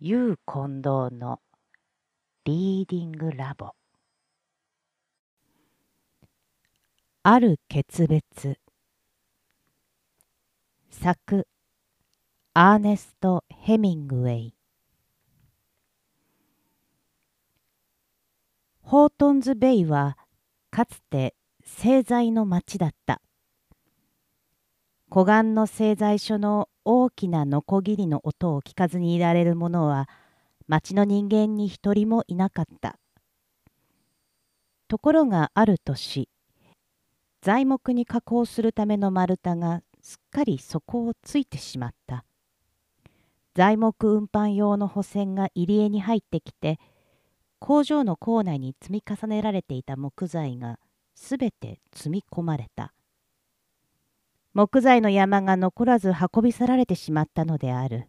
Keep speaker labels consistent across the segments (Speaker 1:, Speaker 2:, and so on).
Speaker 1: ユー近藤のリーディングラボ。ある決別。作アーネスト・ヘミングウェイ。ホートンズ・ベイはかつて製材の町だった。湖岸の製材所の大きなノコギリの音を聞かずにいられる者は町の人間に一人もいなかった。ところがある年材木に加工するための丸太がすっかり底をついてしまった。材木運搬用の補船が入り江に入ってきて工場の構内に積み重ねられていた木材がすべて積み込まれた。木材の山が残らず運び去られてしまったのである。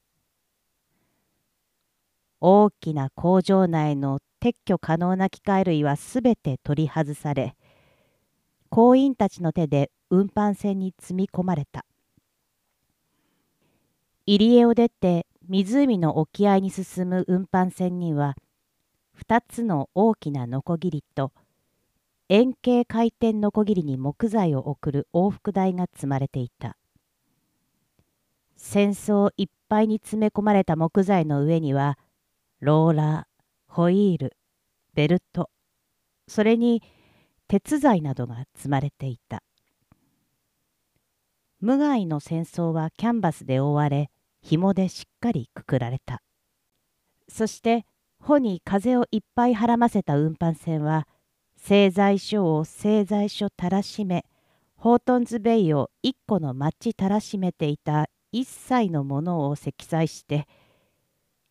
Speaker 1: 大きな工場内の撤去可能な機械類はすべて取り外され工員たちの手で運搬船に積み込まれた。入り江を出て湖の沖合に進む運搬船には2つの大きなノコギリと円形回転ノコギリに木材を送る往復台が積まれていた。戦争いっぱいに詰め込まれた木材の上にはローラーホイールベルトそれに鉄材などが積まれていた。無害の戦争はキャンバスで覆われ紐でしっかりくくられた。そして帆に風をいっぱいはらませた運搬船は製材所を製材所たらしめホートンズベイを一個の町たらしめていた一切のものを積載して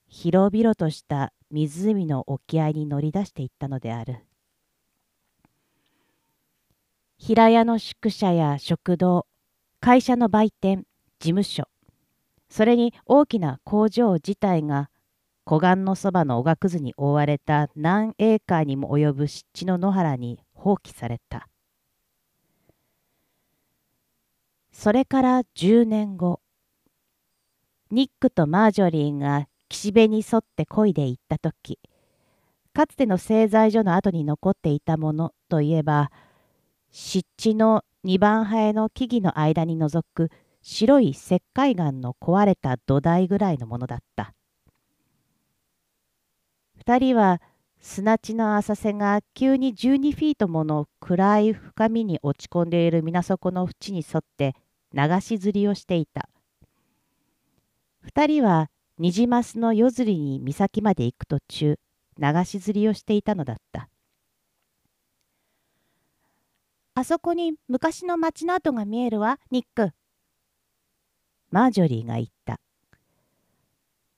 Speaker 1: 広々とした湖の沖合に乗り出していったのである。平屋の宿舎や食堂会社の売店事務所それに大きな工場自体が湖岸のそばのおがくずに覆われた何エーカーにも及ぶ湿地の野原に放棄されたそれから10年後ニックとマージョリーが岸辺に沿って漕いで行った時かつての製材所の後に残っていたものといえば湿地の二番生えの木々の間に覗く白い石灰岩の壊れた土台ぐらいのものだった。二人は砂地の浅瀬が急に12フィートもの暗い深みに落ち込んでいる水底の縁に沿って流し釣りをしていた。二人はニジマスの夜釣りに岬まで行く途中流し釣りをしていたのだった。
Speaker 2: あそこに昔の町の跡が見えるわ、ニック。
Speaker 1: マージョリーが言った。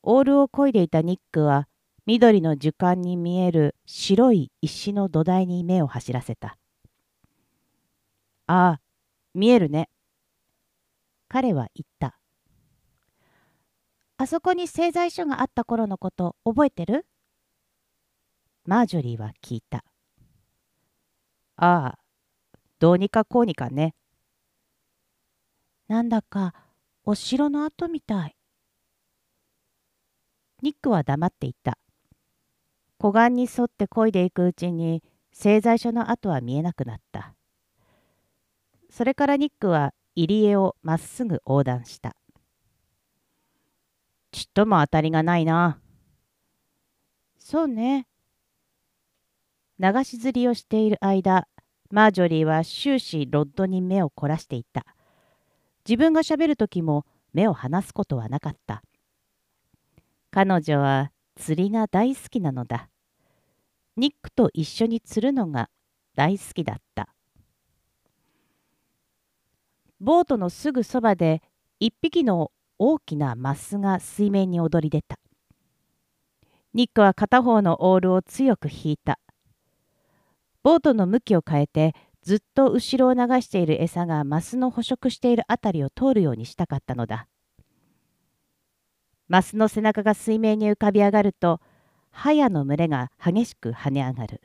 Speaker 1: オールを漕いでいたニックは緑の樹幹に見える白い石の土台に目を走らせた。ああ、見えるね。彼は言った。
Speaker 2: あそこに製材所があった頃のこと覚えてる？
Speaker 1: マージョリーは聞いた。ああ、どうにかこうにかね。
Speaker 2: なんだかお城の跡みたい。
Speaker 1: ニックは黙っていた。湖岸に沿って漕いでいくうちに製材所の跡は見えなくなった。それからニックは入り江をまっすぐ横断した。ちっとも当たりがないな。
Speaker 2: そうね。
Speaker 1: 流し釣りをしている間、マージョリーは終始ロッドに目を凝らしていた。自分がしゃべる時も目を離すことはなかった。彼女は釣りが大好きなのだ。ニックと一緒に釣るのが大好きだった。ボートのすぐそばで一匹の大きなマスが水面に躍り出た。ニックは片方のオールを強く引いた。ボートの向きを変えてずっと後ろを流している餌がマスの捕食しているあたりを通るようにしたかったのだ。マスの背中が水面に浮かび上がるとハヤの群れが激しく跳ね上がる。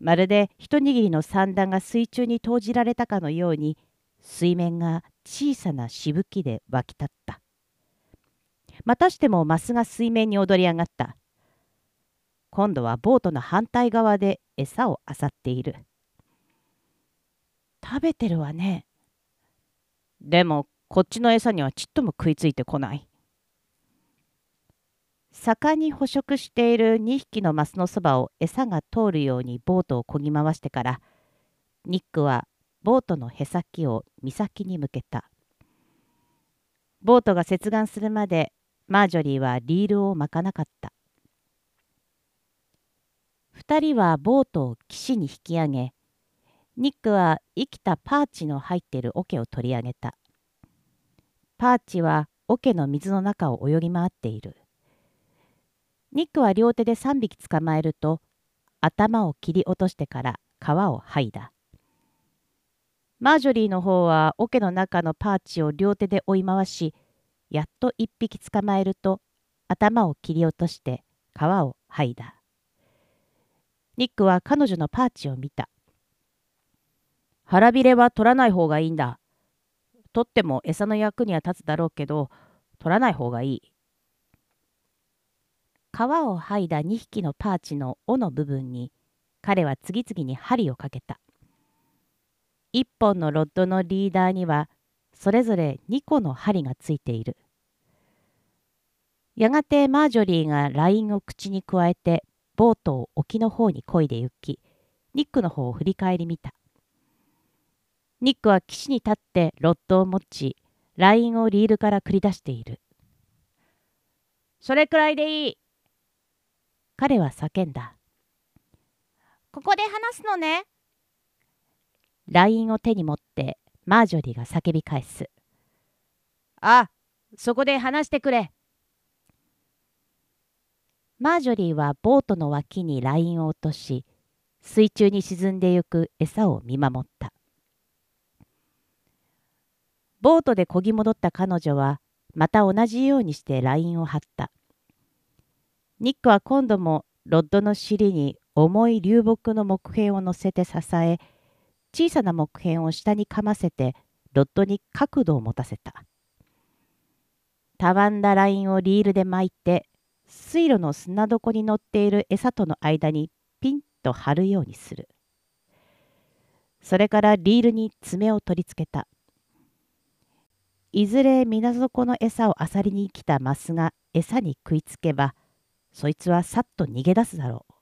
Speaker 1: まるで一握りの散弾が水中に投じられたかのように水面が小さなしぶきで湧き立った。またしてもマスが水面に踊り上がった。今度はボートの反対側で餌を漁っている。
Speaker 2: 食べてるわね。
Speaker 1: でもこっちの餌にはちっとも食いついてこない。盛んに捕食している2匹のマスのそばを餌が通るようにボートをこぎ回してからニックはボートのへさきを岬に向けた。ボートが接岸するまでマージョリーはリールを巻かなかった。2人はボートを岸に引き上げニックは生きたパーチの入っている桶を取り上げた。パーチは桶の水の中を泳ぎ回っている。ニックは両手で3匹捕まえると頭を切り落としてから皮を剥いだ。マージョリーの方は桶の中のパーチを両手で追い回しやっと1匹捕まえると頭を切り落として皮を剥いだ。ニックは彼女のパーチを見た。腹びれは取らない方がいいんだ。取っても餌の役には立つだろうけど、取らない方がいい。皮を剥いだ2匹のパーチの尾の部分に、彼は次々に針をかけた。1本のロッドのリーダーには、それぞれ2個の針がついている。やがてマージョリーがラインを口にくわえて、ボートを沖の方に漕いで行き、ニックの方を振り返り見た。ニックは岸に立ってロッドを持ち、ラインをリールから繰り出している。それくらいでいい。彼は叫んだ。
Speaker 2: ここで話すのね。
Speaker 1: ラインを手に持ってマージョリーが叫び返す。あ、そこで話してくれ。マージョリーはボートの脇にラインを落とし、水中に沈んでゆく餌を見守った。ボートで漕ぎ戻った彼女はまた同じようにしてラインを張った。ニックは今度もロッドの尻に重い流木の木片を乗せて支え、小さな木片を下にかませてロッドに角度を持たせた。たわんだラインをリールで巻いて、水路の砂床に乗っている餌との間にピンと張るようにする。それからリールに爪を取り付けた。いずれ水底の餌を漁りに来たマスが餌に食いつけば、そいつはさっと逃げ出すだろう。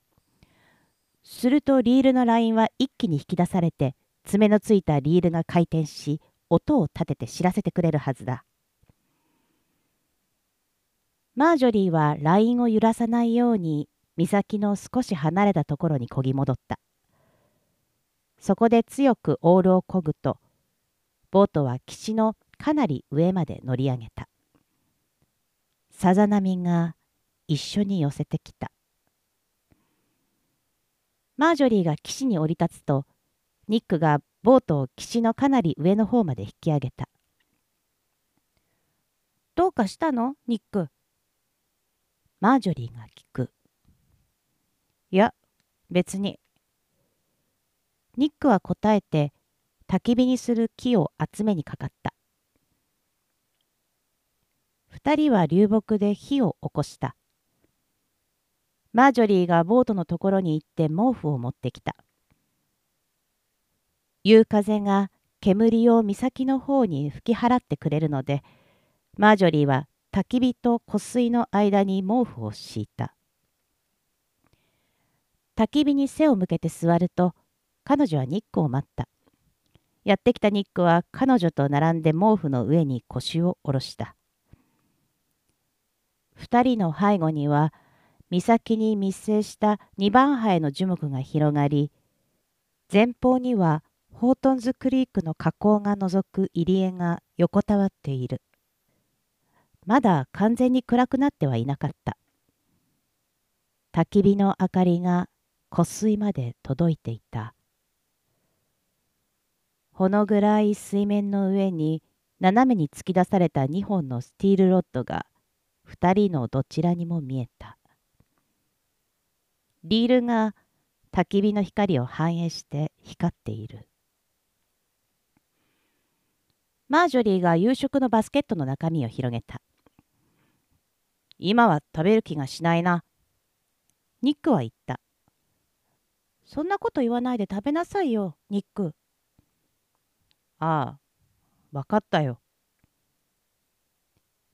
Speaker 1: するとリールのラインは一気に引き出されて、爪のついたリールが回転し、音を立てて知らせてくれるはずだ。マージョリーはラインを揺らさないように岬の少し離れたところにこぎ戻った。そこで強くオールをこぐと、ボートは岸のかなり上まで乗り上げた。さざ波が一緒に寄せてきた。マージョリーが岸に降り立つと、ニックがボートを岸のかなり上の方まで引き上げた。
Speaker 2: どうかしたの？ニック。
Speaker 1: マージョリーが聞く。いや、別に。ニックは答えて、焚き火にする木を集めにかかった。二人は流木で火を起こした。マージョリーがボートのところに行って毛布を持ってきた。夕風が煙を岬の方に吹き払ってくれるので、マージョリーは焚き火と湖水の間に毛布を敷いた。焚き火に背を向けて座ると、彼女はニックを待った。やってきたニックは彼女と並んで毛布の上に腰を下ろした。二人の背後には岬に密生した二番杯の樹木が広がり前方にはホートンズクリークの河口が覗く入り江が横たわっている。まだ完全に暗くなってはいなかった。焚き火の明かりが湖水まで届いていた。ほの暗い水面の上に斜めに突き出された2本のスティールロッドが二人のどちらにも見えた。リールが焚き火の光を反映して光っている。マージョリーが夕食のバスケットの中身を広げた。今は食べる気がしないな。ニックは言った。
Speaker 2: そんなこと言わないで食べなさいよ、ニック。
Speaker 1: ああ、わかったよ。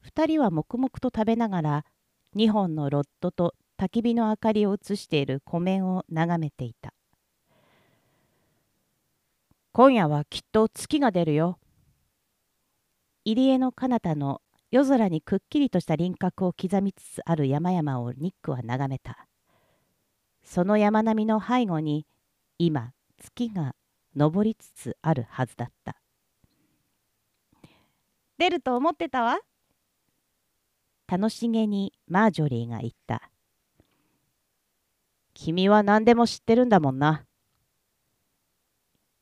Speaker 2: 二人は黙々と食べながら、二本のロッドと焚き火の明かりを映している湖面を眺めていた。
Speaker 1: 今夜はきっと月が出るよ。
Speaker 2: 入江の彼方の夜空にくっきりとした輪郭を刻みつつある山々をニックは眺めた。その山並みの背後に今月が昇りつつあるはずだった。
Speaker 1: 出ると思ってたわ。
Speaker 2: 楽しげにマージョリーが言った。
Speaker 1: 君は何でも知ってるんだもんな。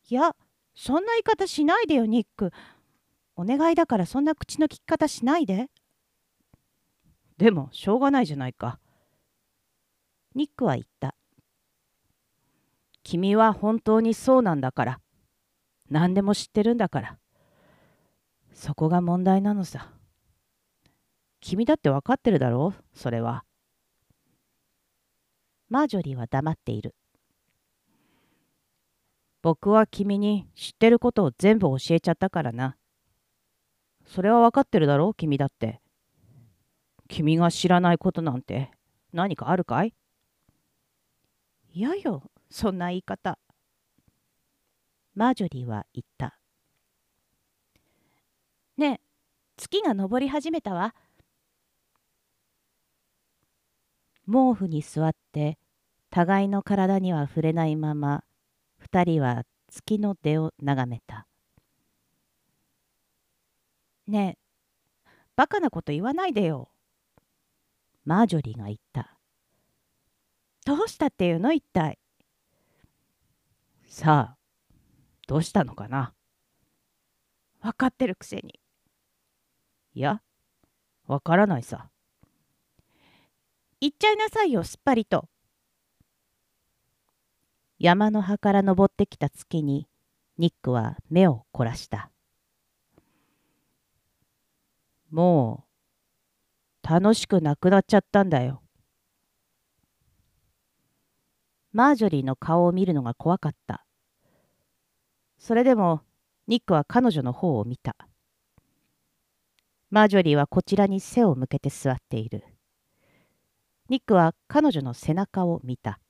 Speaker 2: いや、そんな言い方しないでよ、ニック。お願いだからそんな口の利き方しないで。
Speaker 1: でも、しょうがないじゃないか。
Speaker 2: ニックは言った。
Speaker 1: 君は本当にそうなんだから。何でも知ってるんだから。そこが問題なのさ。君だって分かってるだろうそれは。
Speaker 2: マージョリーは黙っている。
Speaker 1: 僕は君に知ってることを全部教えちゃったからな。それは分かってるだろう君だって。君が知らないことなんて何かあるかい？
Speaker 2: いやよ、そんな言い方。マージョリーは言った。ねえ、月が昇り始めたわ。毛布に座って互いの体には触れないまま二人は月の出を眺めた。ねえ、バカなこと言わないでよ。マージョリーが言った。どうしたっていうの一体。
Speaker 1: さあ、どうしたのかな
Speaker 2: 分かってるくせに。
Speaker 1: いや、わからないさ。
Speaker 2: 言っちゃいなさいよ、すっぱりと。山の葉から昇ってきた月に、ニックは目を凝らした。
Speaker 1: もう楽しくなくなっちゃったんだよ。
Speaker 2: マージョリーの顔を見るのが怖かった。それでもニックは彼女の方を見た。マージョリーはこちらに背を向けて座っている。ニックは彼女の背中を見た。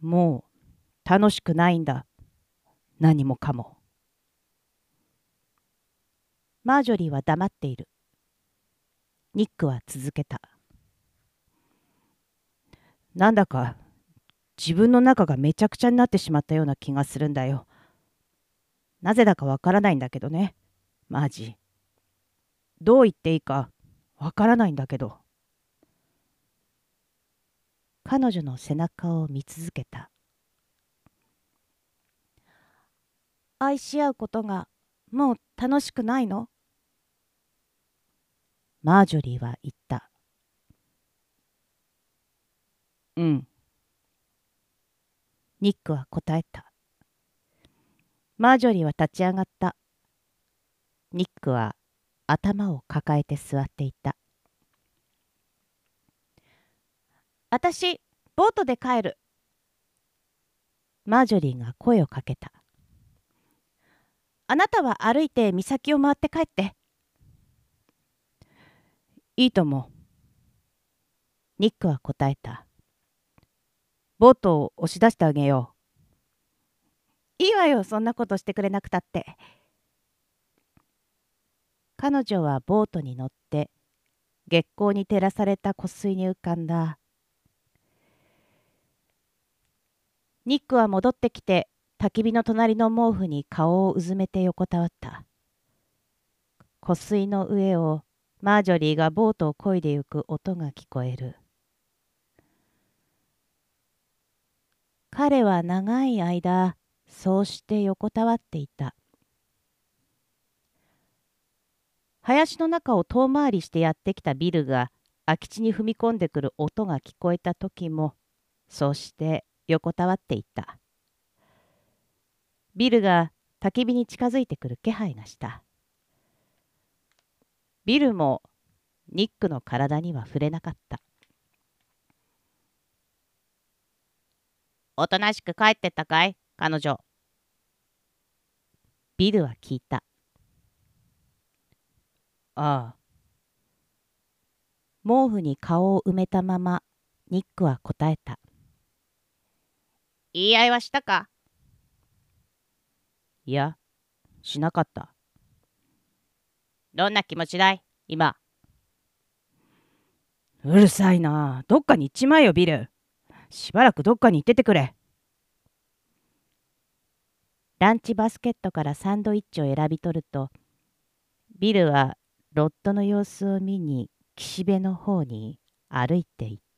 Speaker 1: もう楽しくないんだ。何もかも。
Speaker 2: マージョリーは黙っている。ニックは続けた。
Speaker 1: なんだか自分の中がめちゃくちゃになってしまったような気がするんだよ。なぜだかわからないんだけどね。マジ。どう言っていいかわからないんだけど。
Speaker 2: 彼女の背中を見続けた。愛し合うことがもう楽しくないの？マージョリーは言った。
Speaker 1: うん。
Speaker 2: ニックは答えた。マージョリーは立ち上がった。ニックは頭を抱えて座っていた。あたし、ボートで帰る。マージョリーが声をかけた。あなたは歩いて岬を回って帰って。
Speaker 1: いいとも。
Speaker 2: ニックは答えた。
Speaker 1: ボートを押し出してあげよ
Speaker 2: う。いいわよ、そんなことしてくれなくたって。彼女はボートに乗って月光に照らされた湖水に浮かんだ。ニックは戻ってきて焚き火の隣の毛布に顔をうずめて横たわった。湖水の上をマージョリーがボートを漕いでゆく音が聞こえる。彼は長い間、そうして横たわっていた。林の中を遠回りしてやってきたビルが空き地に踏み込んでくる音が聞こえた時も、そうして横たわっていた。ビルが焚き火に近づいてくる気配がした。ビルもニックの体には触れなかった。
Speaker 1: おとなしく帰ってったかい彼女。
Speaker 2: ビルは聞いた。
Speaker 1: ああ。
Speaker 2: 毛布に顔を埋めたままニックは答えた。
Speaker 1: 言い合いはしたか？
Speaker 2: いや、しなかった。
Speaker 1: どんな気持ちだい？今。
Speaker 2: うるさいな。どっかに行っちまえよ、ビル。しばらくどっかに行っててくれ。ランチバスケットからサンドイッチを選び取ると、ビルはロットの様子を見に岸辺の方に歩いていた。